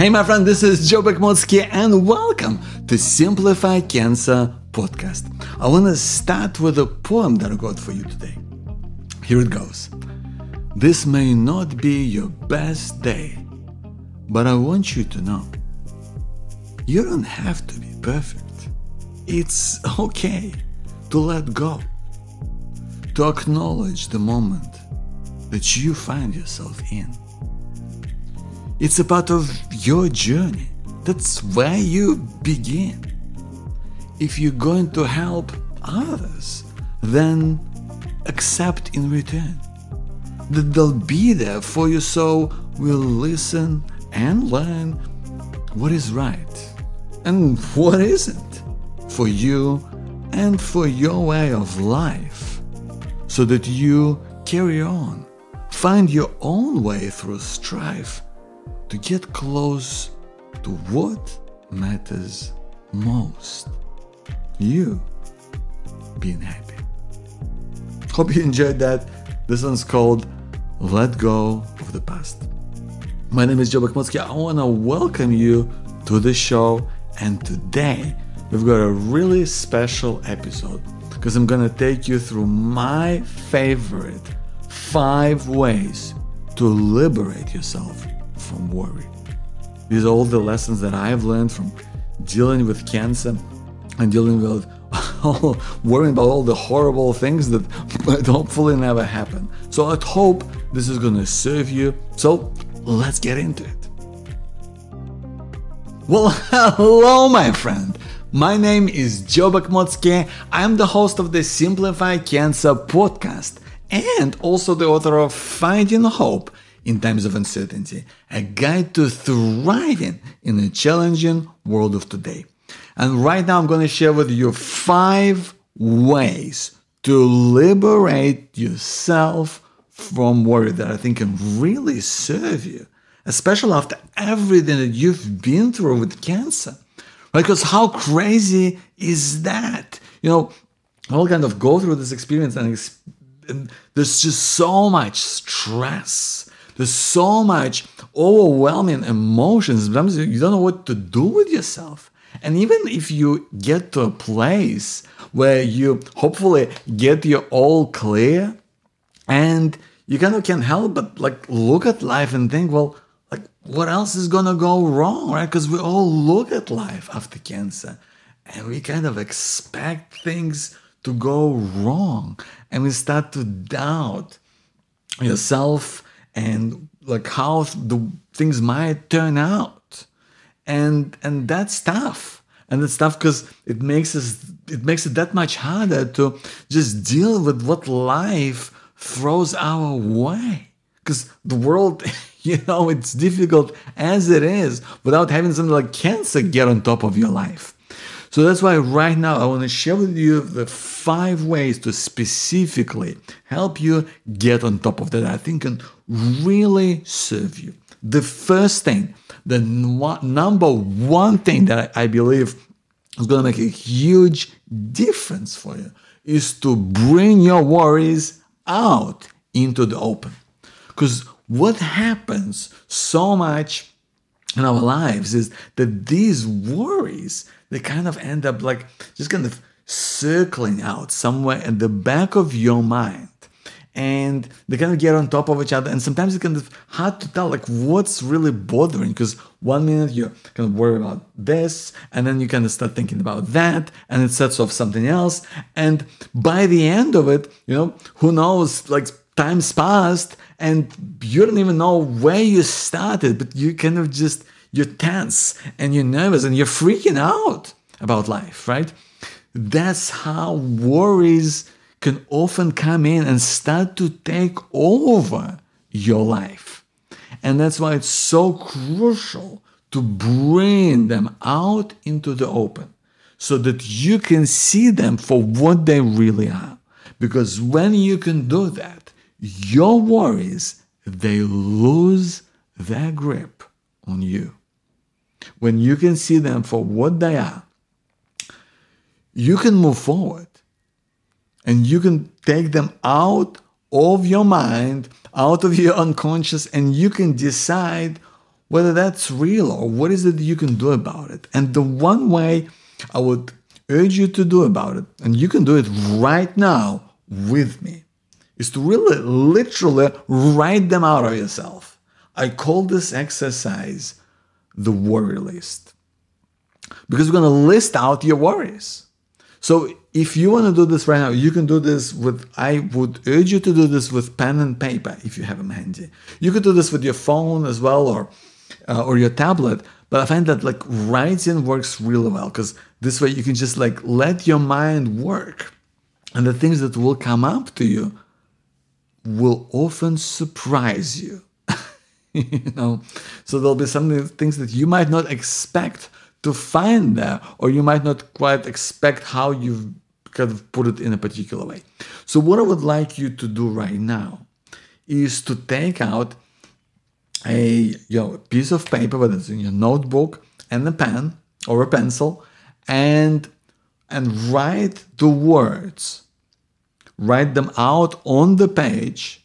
Hey, my friend, this is Joe Bakhmutsky, and welcome to Simplify Cancer podcast. I want to start with a poem that I got for you today. Here it goes. This may not be your best day, but I want you to know you don't have to be perfect. It's okay to let go, to acknowledge the moment that you find yourself in. It's a part of your journey. That's where you begin. If you're going to help others, then accept in return that they'll be there for you so we'll listen and learn what is right and what isn't for you and for your way of life so that you carry on, find your own way through strife to get close to what matters most you being happy. Hope you enjoyed that. This one's called Let Go of the Past. My name is Joe Bakhmutsky. I want to welcome you to the show, and today we've got a really special episode because I'm going to take you through my favorite five ways to liberate yourself from worry. These are all the lessons that I've learned from dealing with cancer and dealing with all, worrying about all the horrible things that hopefully never happen. So I hope this is going to serve you. So let's get into it. Well, hello, my friend. My name is Joe Bakhmutsky. I'm the host of the Simplify Cancer podcast and also the author of Finding Hope in times of uncertainty, a guide to thriving in a challenging world of today. And right now, I'm going to share with you five ways to liberate yourself from worry that I think can really serve you, especially after everything that you've been through with cancer. Because how crazy is that? You know, I'll kind of go through this experience and, and there's just so much stress there's so much overwhelming emotions. Sometimes you don't know what to do with yourself. And even if you get to a place where you hopefully get your all clear and you kind of can't help but like look at life and think, well, like what else is gonna go wrong, right? Because we all look at life after cancer and we kind of expect things to go wrong and we start to doubt yourself and like how the things might turn out. And and that's tough. And it's tough because it makes us it makes it that much harder to just deal with what life throws our way. Because the world you know it's difficult as it is without having something like cancer get on top of your life so that's why right now I want to share with you the five ways to specifically help you get on top of that. I think can really serve you. The first thing, the number one thing that I believe is going to make a huge difference for you is to bring your worries out into the open. Because what happens so much in our lives is that these worries they kind of end up like just kind of circling out somewhere at the back of your mind. And they kind of get on top of each other. And sometimes it's kind of hard to tell like what's really bothering because one minute you're kind of worried about this and then you kind of start thinking about that and it sets off something else. And by the end of it you know who knows like time's passed and you don't even know where you started but you kind of just you're tense and you're nervous and you're freaking out about life, right? That's how worries can often come in and start to take over your life. And that's why it's so crucial to bring them out into the open so that you can see them for what they really are. Because when you can do that, your worries, they lose their grip on you when you can see them for what they are, you can move forward and you can take them out of your mind, out of your unconscious, and you can decide whether that's real or what is it you can do about it. And the one way I would urge you to do about it, and you can do it right now with me, is to really literally write them out of yourself. I call this exercise the worry list because we're going to list out your worries. So if you want to do this right now, you can do this with, I would urge you to do this with pen and paper if you have them handy. You could do this with your phone as well or, uh, or your tablet. But I find that like writing works really well because this way you can just like let your mind work. And the things that will come up to you will often surprise you. you know, so there'll be some things that you might not expect to find there, or you might not quite expect how you've kind of put it in a particular way. So, what I would like you to do right now is to take out a you know, piece of paper, whether it's in your notebook and a pen or a pencil, and and write the words. Write them out on the page.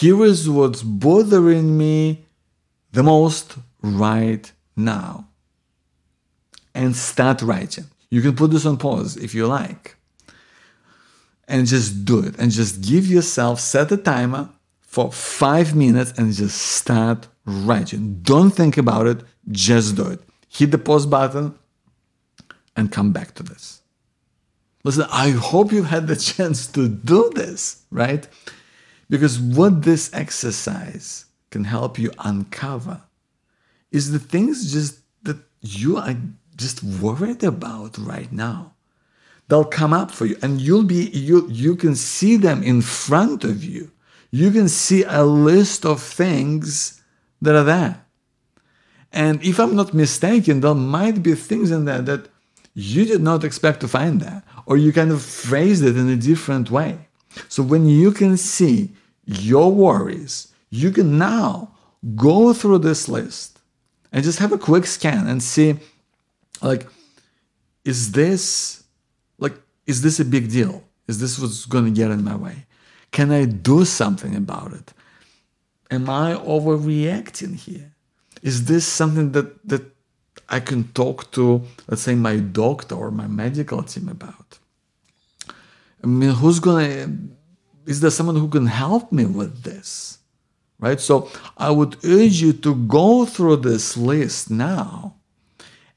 Here is what's bothering me the most right now and start writing. You can put this on pause if you like. And just do it. And just give yourself, set a timer for five minutes and just start writing. Don't think about it, just do it. Hit the pause button and come back to this. Listen, I hope you had the chance to do this, right? Because what this exercise can help you uncover is the things just that you are just worried about right now. They'll come up for you and you'll be you you can see them in front of you. You can see a list of things that are there. And if I'm not mistaken, there might be things in there that you did not expect to find there, or you kind of phrased it in a different way. So when you can see your worries, you can now go through this list and just have a quick scan and see like is this like is this a big deal? Is this what's going to get in my way? Can i do something about it? Am i overreacting here? Is this something that that i can talk to let's say my doctor or my medical team about i mean who's to is there someone who can help me with this right so i would urge you to go through this list now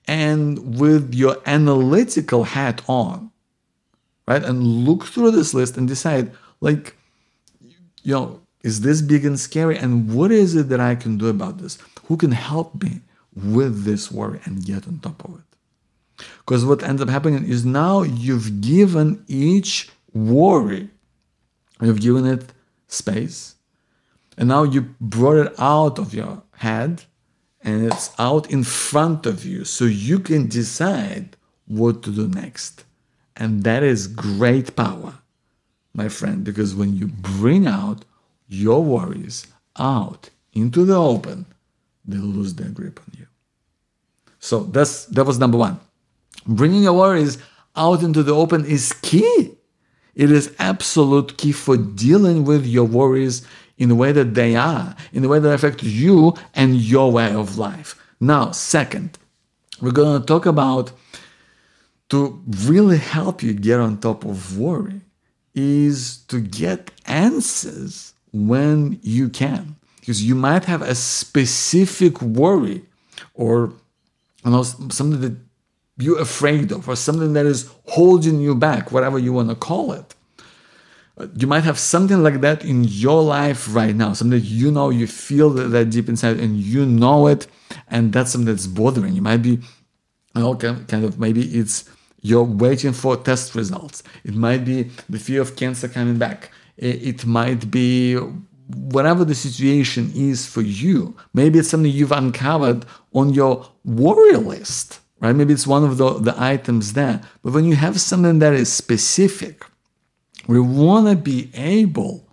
and with your analytical hat on, right? And look through this list and decide, like, you know, is this big and scary? And what is it that I can do about this? Who can help me with this worry and get on top of it? Because what ends up happening is now you've given each worry, you've given it space, and now you brought it out of your head and it's out in front of you so you can decide what to do next. And that is great power, my friend, because when you bring out your worries out into the open, they lose their grip on you. So that's that was number one. Bringing your worries out into the open is key. It is absolute key for dealing with your worries in the way that they are, in the way that affect you and your way of life. Now, second, we're going to talk about to really help you get on top of worry is to get answers when you can. Because you might have a specific worry or you know, something that you're afraid of or something that is holding you back, whatever you want to call it. Uh, you might have something like that in your life right now something that you know you feel that, that deep inside and you know it and that's something that's bothering you. Might be you know kind of maybe it's you're waiting for test results. It might be the fear of cancer coming back. It, might be whatever the situation is for you. Maybe it's something you've uncovered on your worry list right maybe it's one of the, the items there but when you have something that is specific we want to be able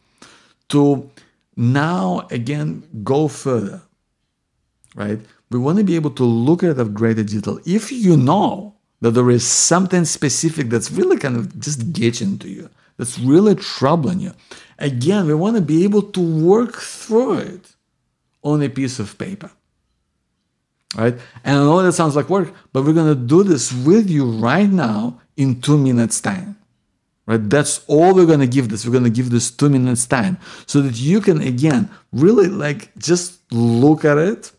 to now again go further, right? We want to be able to look at it of greater detail. If you know that there is something specific that's really kind of just getting to you, that's really troubling you, again, we want to be able to work through it on a piece of paper. Right? And I know that sounds like work, but we're gonna do this with you right now in two minutes time. Right? That's all we're gonna give this. We're gonna give this two minutes time so that you can again really like just look at it.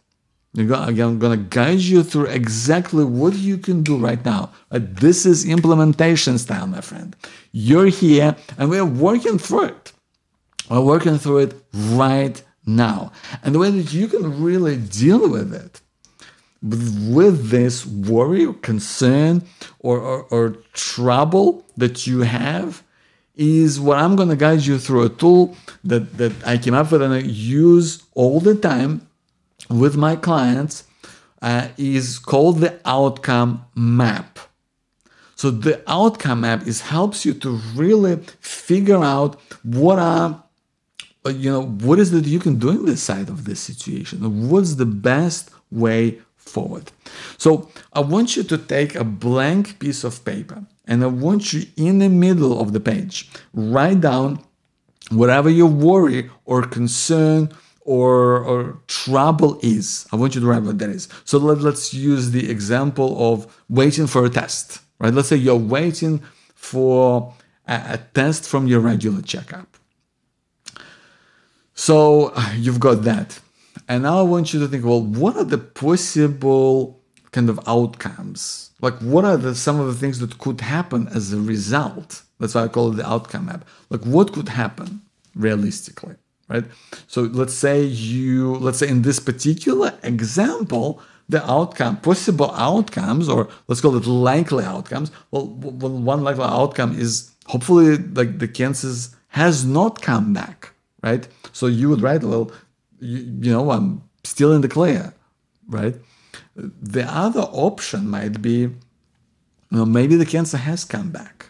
Again, I'm gonna guide you through exactly what you can do right now. Right? This is implementation style, my friend. You're here and we're working through it. We're working through it right now. And the way that you can really deal with it with this worry or concern or, or, or trouble that you have is what I'm going to guide you through a tool that, that I came up with and I use all the time with my clients uh, is called the outcome map. So the outcome map is helps you to really figure out what are you know what is that you can do in this side of this situation. What's the best way forward. So I want you to take a blank piece of paper and I want you in the middle of the page write down whatever your worry or concern or, or trouble is. I want you to write what that is. So let, let's use the example of waiting for a test, right? Let's say you're waiting for a, a test from your regular checkup. So you've got that. And now I want you to think, well, what are the possible kind of outcomes? Like, what are the, some of the things that could happen as a result? That's why I call it the outcome map. Like, what could happen realistically, right? So let's say you, let's say in this particular example, the outcome, possible outcomes, or let's call it likely outcomes. Well, one likely outcome is hopefully like the cancer has not come back, right? So you would write, well, you, you know, I'm still in the clear, right? The other option might be, you know, maybe the cancer has come back,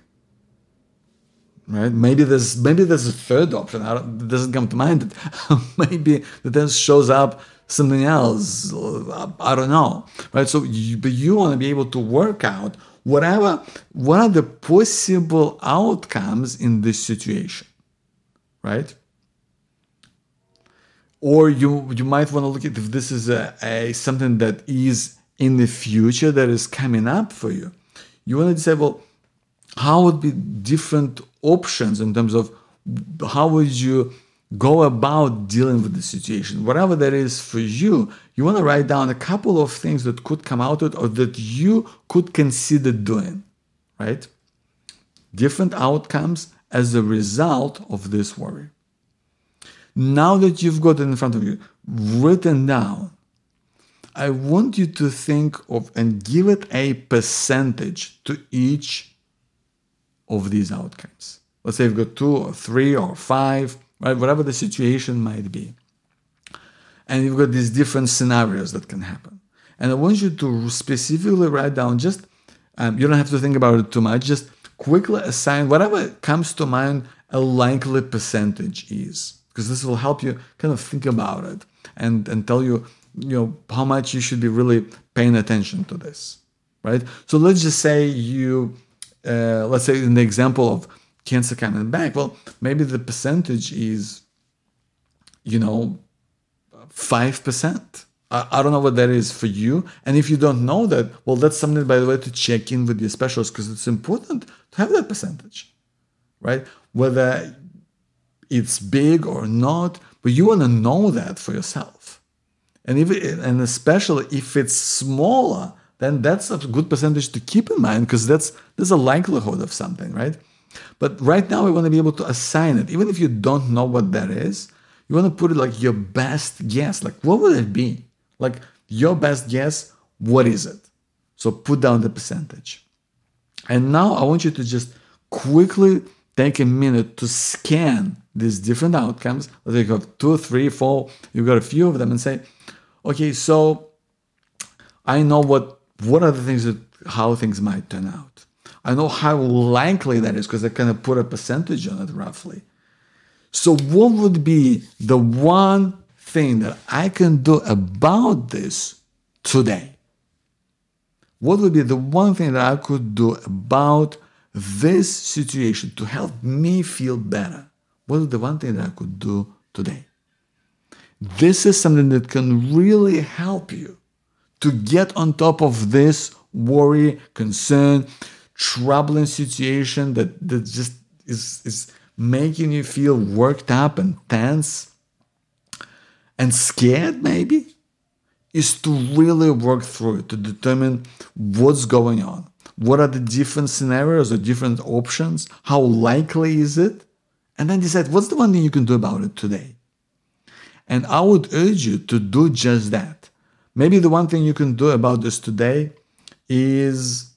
right? Maybe there's maybe there's a third option. I don't, doesn't come to mind. maybe test shows up something else. I don't know, right? So, you, but you want to be able to work out whatever. What are the possible outcomes in this situation, right? Or you you might want to look at if this is a, a something that is in the future that is coming up for you. You want to say well how would be different options in terms of how would you go about dealing with the situation? Whatever that is for you you want to write down a couple of things that could come out of it or that you could consider doing right? Different outcomes as a result of this worry now that you've got it in front of you, written down, I want you to think of and give it a percentage to each of these outcomes. Let's say you've got two or three or five, right? Whatever the situation might be. And you've got these different scenarios that can happen. And I want you to specifically write down just, um, you don't have to think about it too much, just quickly assign whatever comes to mind a likely percentage is because this will help you kind of think about it and, and tell you, you know, how much you should be really paying attention to this, right? So let's just say you, uh, let's say in the example of cancer coming back, well, maybe the percentage is, you know, 5%. I, I don't know what that is for you. And if you don't know that, well, that's something, by the way, to check in with your specialist because it's important to have that percentage, right? Whether it's big or not, but you want to know that for yourself. And if it, and especially if it's smaller, then that's a good percentage to keep in mind because that's there's a likelihood of something, right? But right now we want to be able to assign it, even if you don't know what that is. You want to put it like your best guess. Like what would it be? Like your best guess. What is it? So put down the percentage. And now I want you to just quickly take a minute to scan these different outcomes. Let's say you have two, three, four, you've got a few of them and say, okay, so I know what what are the things that how things might turn out. I know how likely that is because I kind of put a percentage on it roughly. So what would be the one thing that I can do about this today? What would be the one thing that I could do about this situation to help me feel better? What is the one thing that I could do today? This is something that can really help you to get on top of this worry, concern, troubling situation that, that just is, is making you feel worked up and tense and scared, maybe, is to really work through it to determine what's going on. What are the different scenarios or different options? How likely is it? And then decide what's the one thing you can do about it today. And I would urge you to do just that. Maybe the one thing you can do about this today is,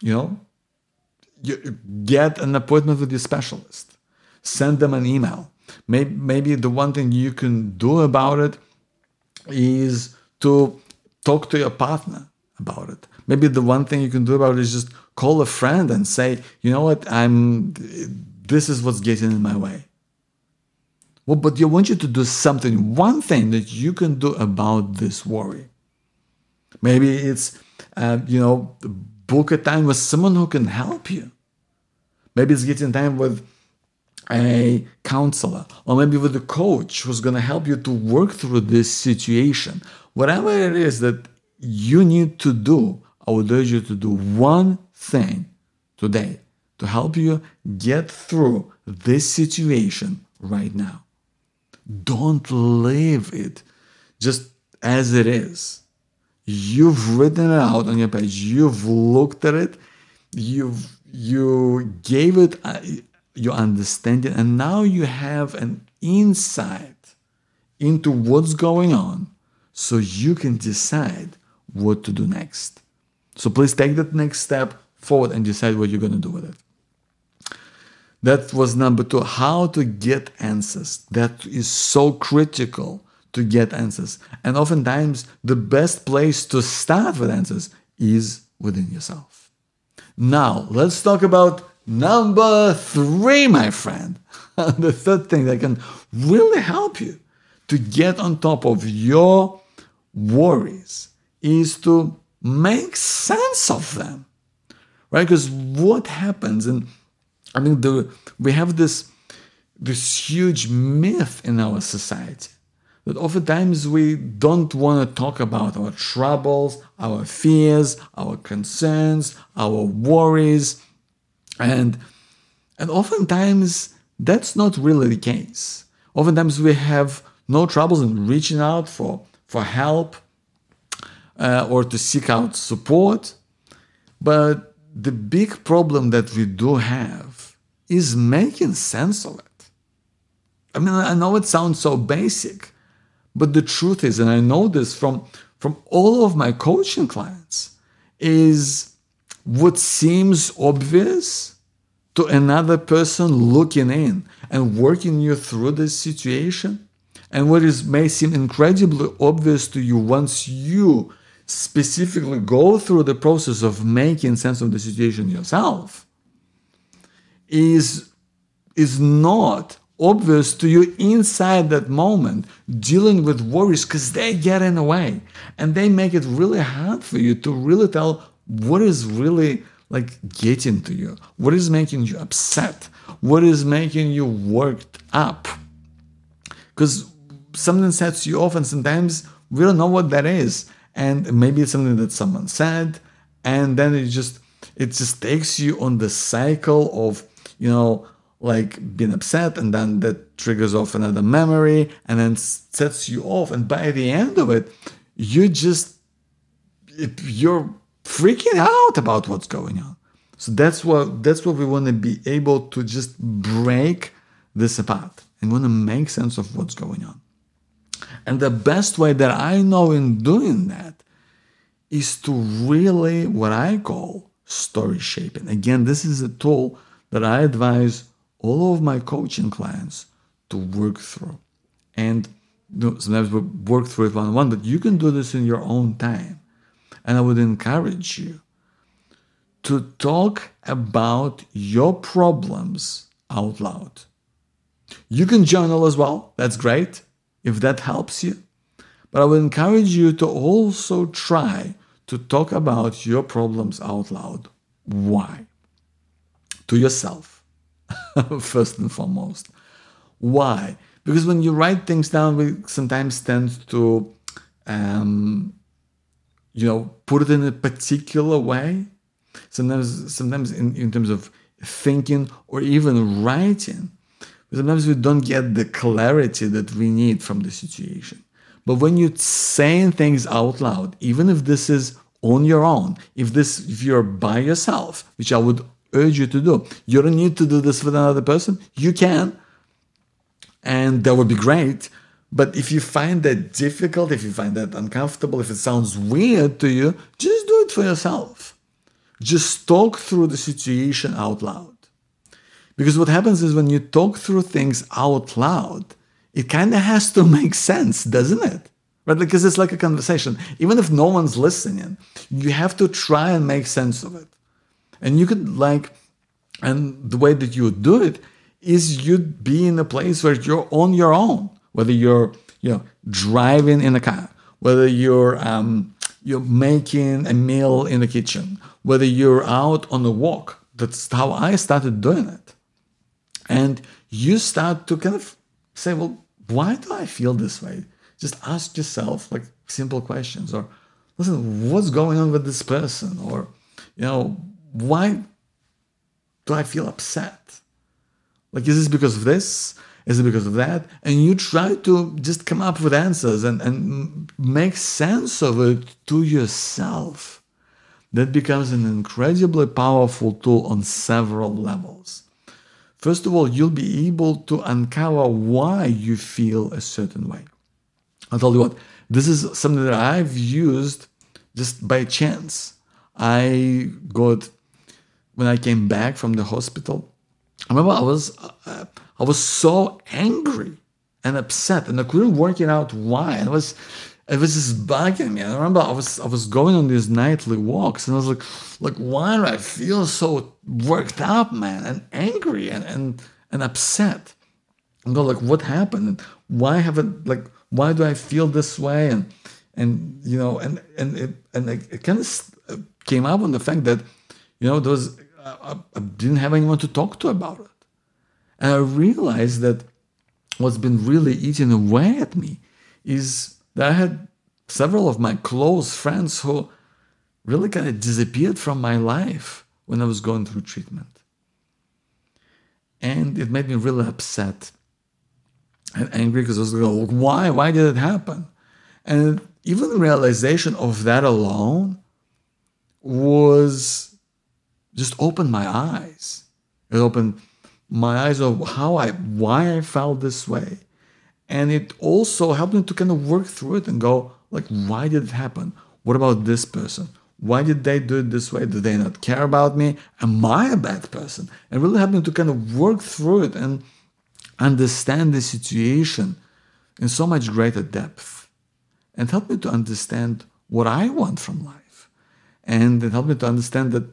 you know, get an appointment with your specialist. Send them an email. Maybe, maybe the one thing you can do about it is to talk to your partner about it. Maybe the one thing you can do about it is just call a friend and say, you know what, I'm this is what's getting in my way. Well, but I want you to do something, one thing that you can do about this worry. Maybe it's, uh, you know, book a time with someone who can help you. Maybe it's getting time with a counselor, or maybe with a coach who's going to help you to work through this situation. Whatever it is that you need to do, I would urge you to do one thing today to help you get through this situation right now. Don't leave it just as it is. You've written it out on your page. You've looked at it. You've you gave it uh, your understanding, and now you have an insight into what's going on, so you can decide what to do next. So please take that next step forward and decide what you're going to do with it. That was number two, how to get answers. That is so critical to get answers. And oftentimes, the best place to start with answers is within yourself. Now, let's talk about number three, my friend. the third thing that can really help you to get on top of your worries is to make sense of them. Right? Because what happens, and I mean, the, we have this, this huge myth in our society that oftentimes we don't want to talk about our troubles, our fears, our concerns, our worries. And, and oftentimes that's not really the case. Oftentimes we have no troubles in reaching out for, for help uh, or to seek out support. But the big problem that we do have is making sense of it. I mean, I know it sounds so basic, but the truth is, and I know this from, from all of my coaching clients, is what seems obvious to another person looking in and working you through this situation, and what is may seem incredibly obvious to you once you specifically go through the process of making sense of the situation yourself, is, is not obvious to you inside that moment dealing with worries because they get in the way. And they make it really hard for you to really tell what is really like getting to you what is making you upset what is making you worked up. Because something sets you off and sometimes we don't know what that is. And maybe it's something that someone said and then it just it just takes you on the cycle of you know like being upset and then that triggers off another memory and then sets you off. And by the end of it you just you're freaking out about what's going on. So that's what that's what we want to be able to just break this apart and want to make sense of what's going on. And the best way that i know in doing that is to really what i call story shaping. Again this is a tool that i advise all of my coaching clients to work through. And sometimes we work through it one on one, but you can do this in your own time. And I would encourage you to talk about your problems out loud. You can journal as well, that's great if that helps you. But I would encourage you to also try to talk about your problems out loud. Why? To yourself first and foremost. Why? Because when you write things down, we sometimes tend to um, you know, put it in a particular way. Sometimes, sometimes in, in terms of thinking or even writing, sometimes we don't get the clarity that we need from the situation. But when you're saying things out loud, even if this is on your own, if this if you're by yourself, which I would urge you to do, you don't need to do this with another person. You can, and that would be great. But if you find that difficult, if you find that uncomfortable, if it sounds weird to you, just do it for yourself. Just talk through the situation out loud. Because what happens is when you talk through things out loud, it kind of has to make sense, doesn't it? Right? Because it's like a conversation. Even if no one's listening, you have to try and make sense of it. And you could like, and the way that you do it is you'd be in a place where you're on your own whether you're you know driving in a car, whether you're um, you're making a meal in the kitchen, whether you're out on a walk. That's how I started doing it. And you start to kind of say, well, why do I feel this way? Just ask yourself like simple questions or listen, what's going on with this person? Or, you know, why do I feel upset? Like, is this because of this? Is it because of that? And you try to just come up with answers and, and make sense of it to yourself. That becomes an incredibly powerful tool on several levels. First of all, you'll be able to uncover why you feel a certain way. I'll tell you what, this is something that I've used just by chance. I got, when I came back from the hospital, I remember I was, uh, I was so angry and upset, and I couldn't work it out why. And it was it was just bugging me. I remember I was I was going on these nightly walks, and I was like, like why do I feel so worked up, man, and angry and and and upset? And go like, what happened? And why haven't like why do I feel this way? And and you know, and and it and it, it kind of came up on the fact that you know there was uh, I, I didn't have anyone to talk to about it. And I realized that what's been really eating away at me is that I had several of my close friends who really kind of disappeared from my life when I was going through treatment. And it made me really upset and angry because I was like, why? Why did it happen? And even the realization of that alone was just opened my eyes. It opened my eyes of how I why I felt this way. And it also helped me to kind of work through it and go, like, why did it happen? What about this person? Why did they do it this way? Do they not care about me? Am I a bad person? And really helped me to kind of work through it and understand the situation in so much greater depth. And helped me to understand what I want from life. And it helped me to understand that,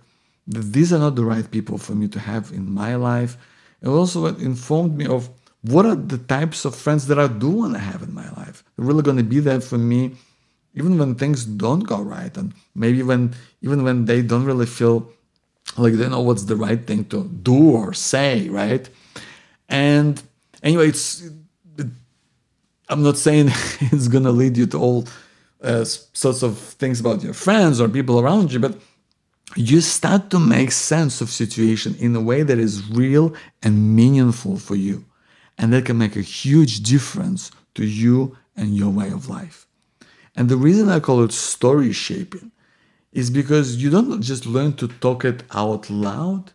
that these are not the right people for me to have in my life it also informed me of what are the types of friends that I do want to have in my life. They're really going to be there for me, even when things don't go right, and maybe when even when they don't really feel like they know what's the right thing to do or say, right? And anyway, it's it, I'm not saying it's going to lead you to all uh, sorts of things about your friends or people around you, but you start to make sense of situation in a way that is real and meaningful for you. And that can make a huge difference to you and your way of life. And the reason i call it story shaping is because you don't just learn to talk it out loud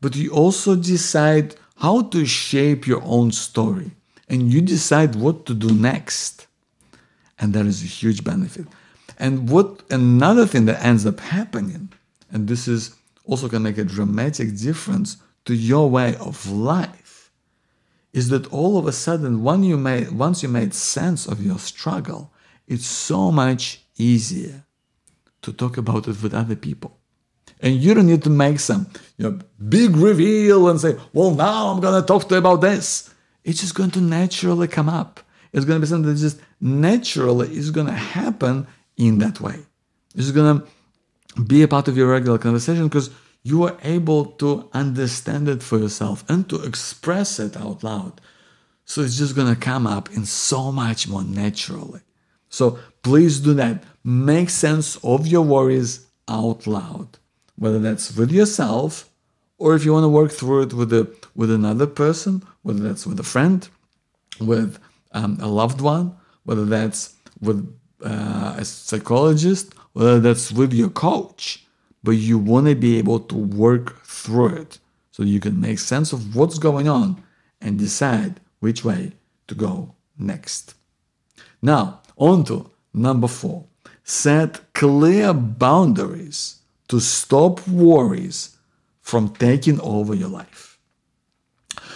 but you also decide how to shape your own story. And you decide what to do next. And that is a huge benefit. And what another thing that ends up happening and this is also can make a dramatic difference to your way of life, is that all of a sudden, when you made, once you made sense of your struggle, it's so much easier to talk about it with other people. And you don't need to make some you know, big reveal and say, well, now I'm going to talk to you about this. It's just going to naturally come up. It's going to be something that just naturally is going to happen in that way. It's going to be a part of your regular conversation because you are able to understand it for yourself and to express it out loud. So it's just going to come up in so much more naturally. So please do that. Make sense of your worries out loud, whether that's with yourself or if you want to work through it with a with another person, whether that's with a friend, with um, a loved one, whether that's with uh, a psychologist, whether that's with your coach. But you want to be able to work through it so you can make sense of what's going on and decide which way to go next. Now, on to number four set clear boundaries to stop worries from taking over your life.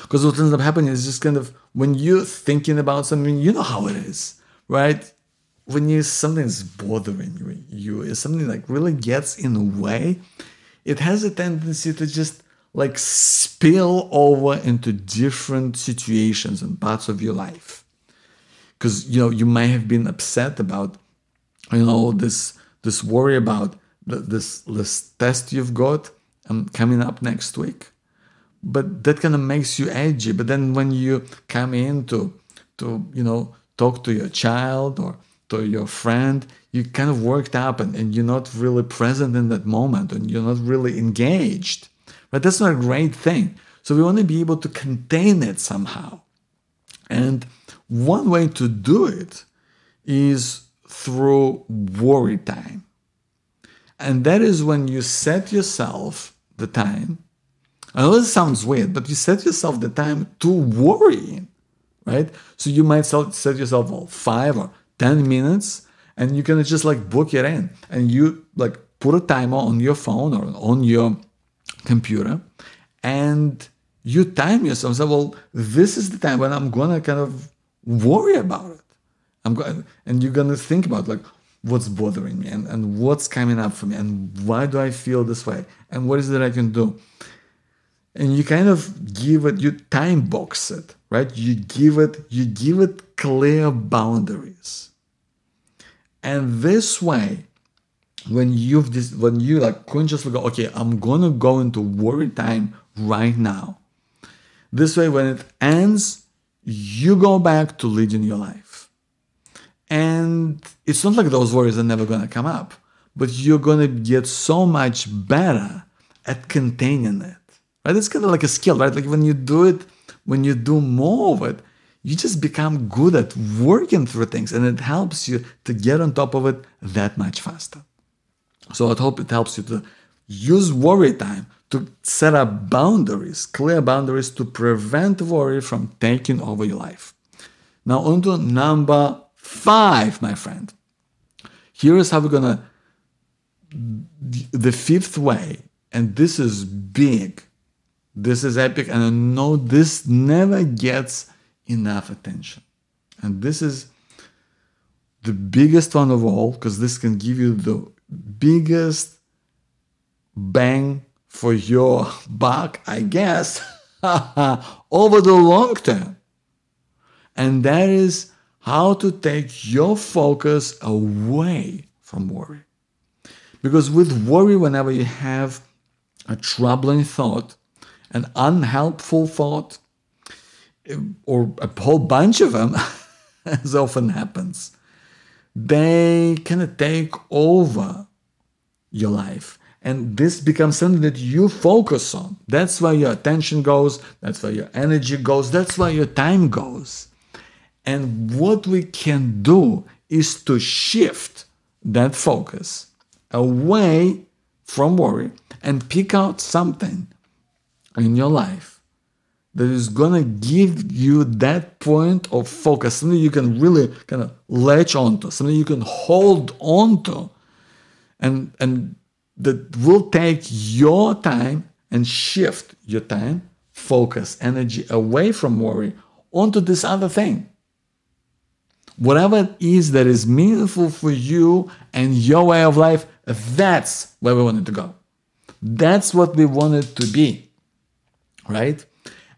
Because what ends up happening is just kind of when you're thinking about something, you know how it is, right? When you something's bothering you, you something like really gets in the way, it has a tendency to just like spill over into different situations and parts of your life. Because you know you may have been upset about you know this this worry about this this test you've got um, coming up next week. But that kind of makes you edgy. But then when you come in to to you know talk to your child or to your friend you kind of worked up and, and you're not really present in that moment and you're not really engaged but that's not a great thing. So we want to be able to contain it somehow. And one way to do it is through worry time. And that is when you set yourself the time. I know this sounds weird, but you set yourself the time to worry, right? So you might set yourself well, five or 10 minutes, and you can just like book it in. And you like put a timer on your phone or on your computer and you time yourself. Say well this is the time when i'm gonna kind of worry about it. I'm going and you're gonna think about like what's bothering me and, and what's coming up for me and why do i feel this way and what is it i can do? And you kind of give it you time box it right? You give it you give it clear boundaries and this way when you've this when you like consciously go okay i'm gonna go into worry time right now. This way when it ends you go back to leading your life. And it's not like those worries are never gonna come up but you're gonna get so much better at containing it. Right? It's kind of like a skill right? Like when you do it when you do more of it you just become good at working through things and it helps you to get on top of it that much faster so I hope it helps you to use worry time to set up boundaries, clear boundaries to prevent worry from taking over your life. Now, on to number five, my friend. Here is how we're gonna, the fifth way, and this is big. This is epic, and I know this never gets enough attention. And this is the biggest one of all, because this can give you the biggest bang for your buck, I guess, over the long term. And that is how to take your focus away from worry. Because with worry, whenever you have a troubling thought, an unhelpful thought, or a whole bunch of them, as often happens, they kind of take over your life. And this becomes something that you focus on. That's where your attention goes, that's where your energy goes, that's where your time goes. And what we can do is to shift that focus away from worry and pick out something in your life that is gonna give you that point of focus, something you can really kind of latch onto, something you can hold onto, and and that will take your time and shift your time, focus, energy away from worry onto this other thing. Whatever it is that is meaningful for you and your way of life, that's where we wanted to go. That's what we wanted to be, right?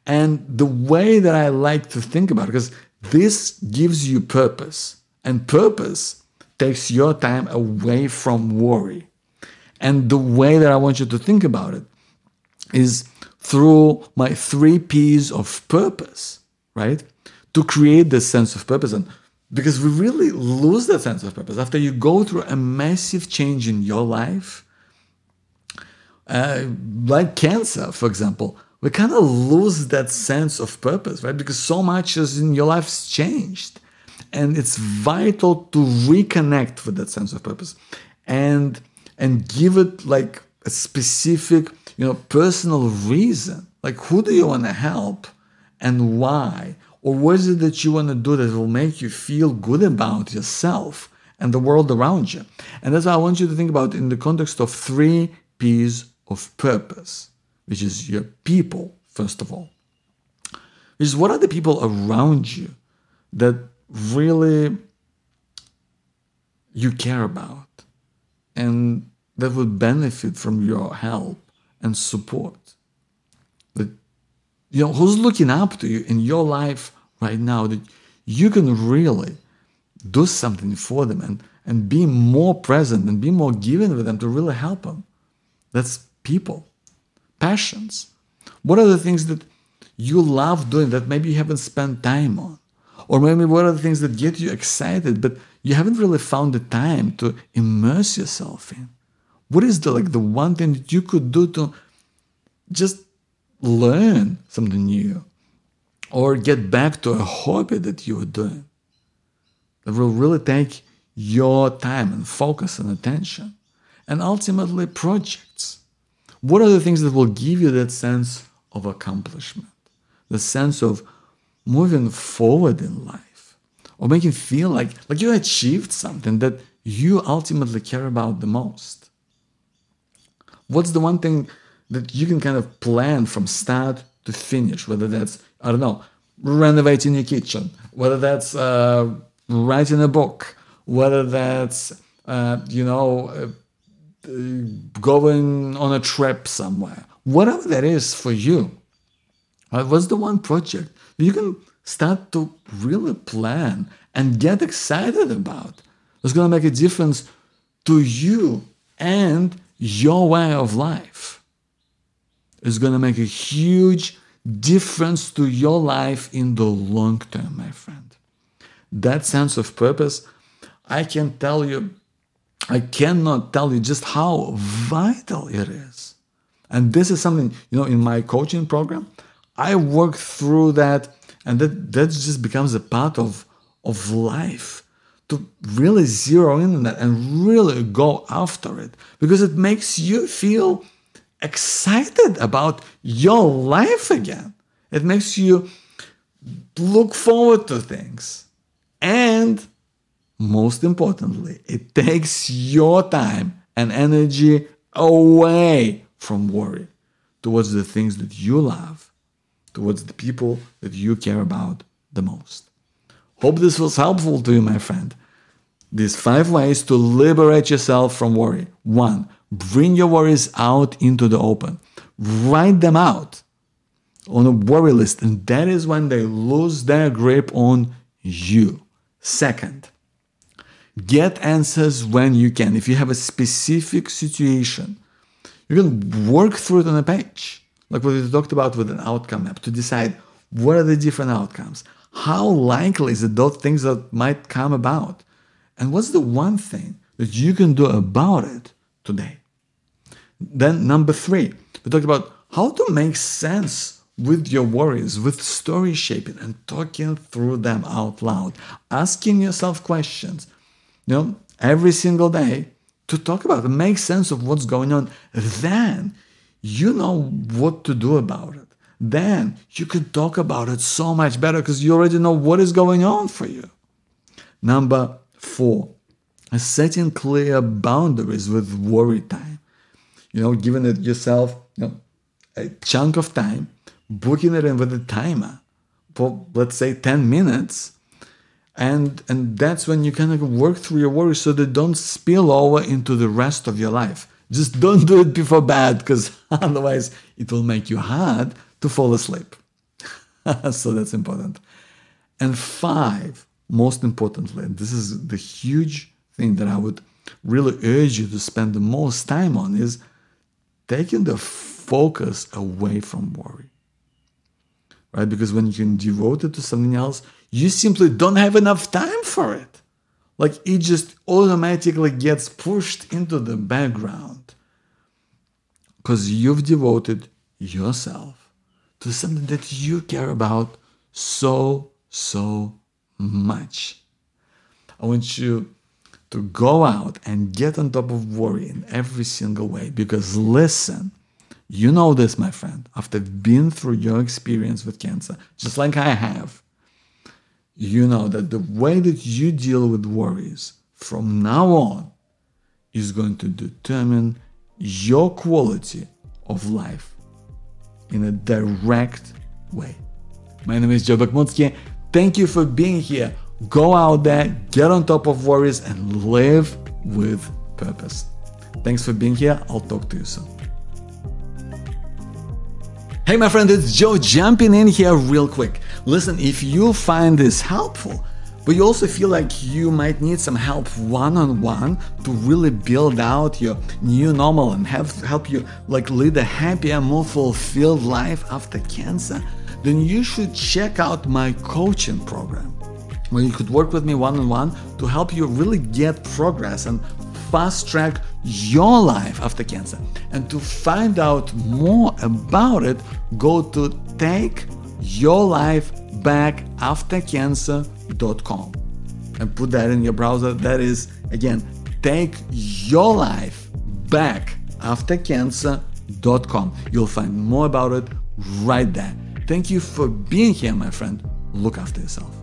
And the way that I like to think about it, because this gives you purpose, and purpose takes your time away from worry. And the way that I want you to think about it is through my three P's of purpose, right? To create this sense of purpose. And because we really lose that sense of purpose after you go through a massive change in your life uh, like cancer for example we kind of lose that sense of purpose right? Because so much is in your life's changed and it's vital to reconnect with that sense of purpose and and give it like a specific you know personal reason. Like who do you want to help and why? Or what is it that you want to do that will make you feel good about yourself and the world around you? And that's what I want you to think about in the context of three P's of purpose, which is your people, first of all. Which is what are the people around you that really you care about and that would benefit from your help and support? That you know, who's looking up to you in your life right now that you can really do something for them and, and be more present and be more given with them to really help them. That's people, passions. What are the things that you love doing that maybe you haven't spent time on? Or maybe what are the things that get you excited, but you haven't really found the time to immerse yourself in? What is the like the one thing that you could do to just learn something new or get back to a hobby that you were doing that will really take your time and focus and attention. And ultimately, projects. What are the things that will give you that sense of accomplishment, the sense of moving forward in life, or making feel like, like you achieved something that you ultimately care about the most? What's the one thing that you can kind of plan from start to finish, whether that's, I don't know, renovating your kitchen, whether that's uh, writing a book, whether that's, uh, you know, uh, Uh, going on a trip somewhere, whatever that is for you. Right? What's the one project you can start to really plan and get excited about? It's going to make a difference to you and your way of life It's going to make a huge difference to your life in the long term, my friend. That sense of purpose, I can tell you, I cannot tell you just how vital it is. And this is something, you know, in my coaching program, I work through that, and that, that just becomes a part of, of life to really zero in on that and really go after it because it makes you feel excited about your life again. It makes you look forward to things. And most importantly, it takes your time and energy away from worry towards the things that you love, towards the people that you care about the most. Hope this was helpful to you, my friend. These five ways to liberate yourself from worry. One, Bring your worries out into the open. Write them out on a worry list, and that is when they lose their grip on you. Second, get answers when you can. If you have a specific situation, you can work through it on a page, like what we talked about with an outcome map, to decide what are the different outcomes. How likely is it those things that might come about? And what's the one thing that you can do about it today? Then, number three, we talked about how to make sense with your worries, with story shaping and talking through them out loud, asking yourself questions, you know, every single day to talk about it, make sense of what's going on. Then you know what to do about it. Then you can talk about it so much better because you already know what is going on for you. Number four, setting clear boundaries with worry time you know, giving it yourself, you know, a chunk of time, booking it in with a timer for let's say 10 minutes. And and that's when you kind of work through your worries so they don't spill over into the rest of your life. Just don't do it before bed because otherwise it will make you hard to fall asleep. so that's important. And five, most importantly, this is the huge thing that I would really urge you to spend the most time on is taking the focus away from worry. Right? Because when you can devote it to something else, You simply don't have enough time for it. Like it just automatically gets pushed into the background because you've devoted yourself to something that you care about so, so much. I want you to go out and get on top of worry in every single way because listen, you know this, my friend, after being through your experience with cancer, just like I have, you know that the way that you deal with worries from now on is going to determine your quality of life in a direct way. My name is Joe Bakhmoutski. Thank you for being here. Go out there, get on top of worries, and live with purpose. Thanks for being here. I'll talk to you soon. Hey, my friend, it's Joe jumping in here real quick. Listen, if you find this helpful, but you also feel like you might need some help one on one to really build out your new normal and have help you like lead a happier, more fulfilled life after cancer, then you should check out my coaching program where you could work with me one on one to help you really get progress and fast track your life after cancer. And to find out more about it, go to takeyourlifebackaftercancer.com and put that in your browser. That is, again, takeyourlifebackaftercancer.com. You'll find more about it right there. Thank you for being here, my friend. Look after yourself.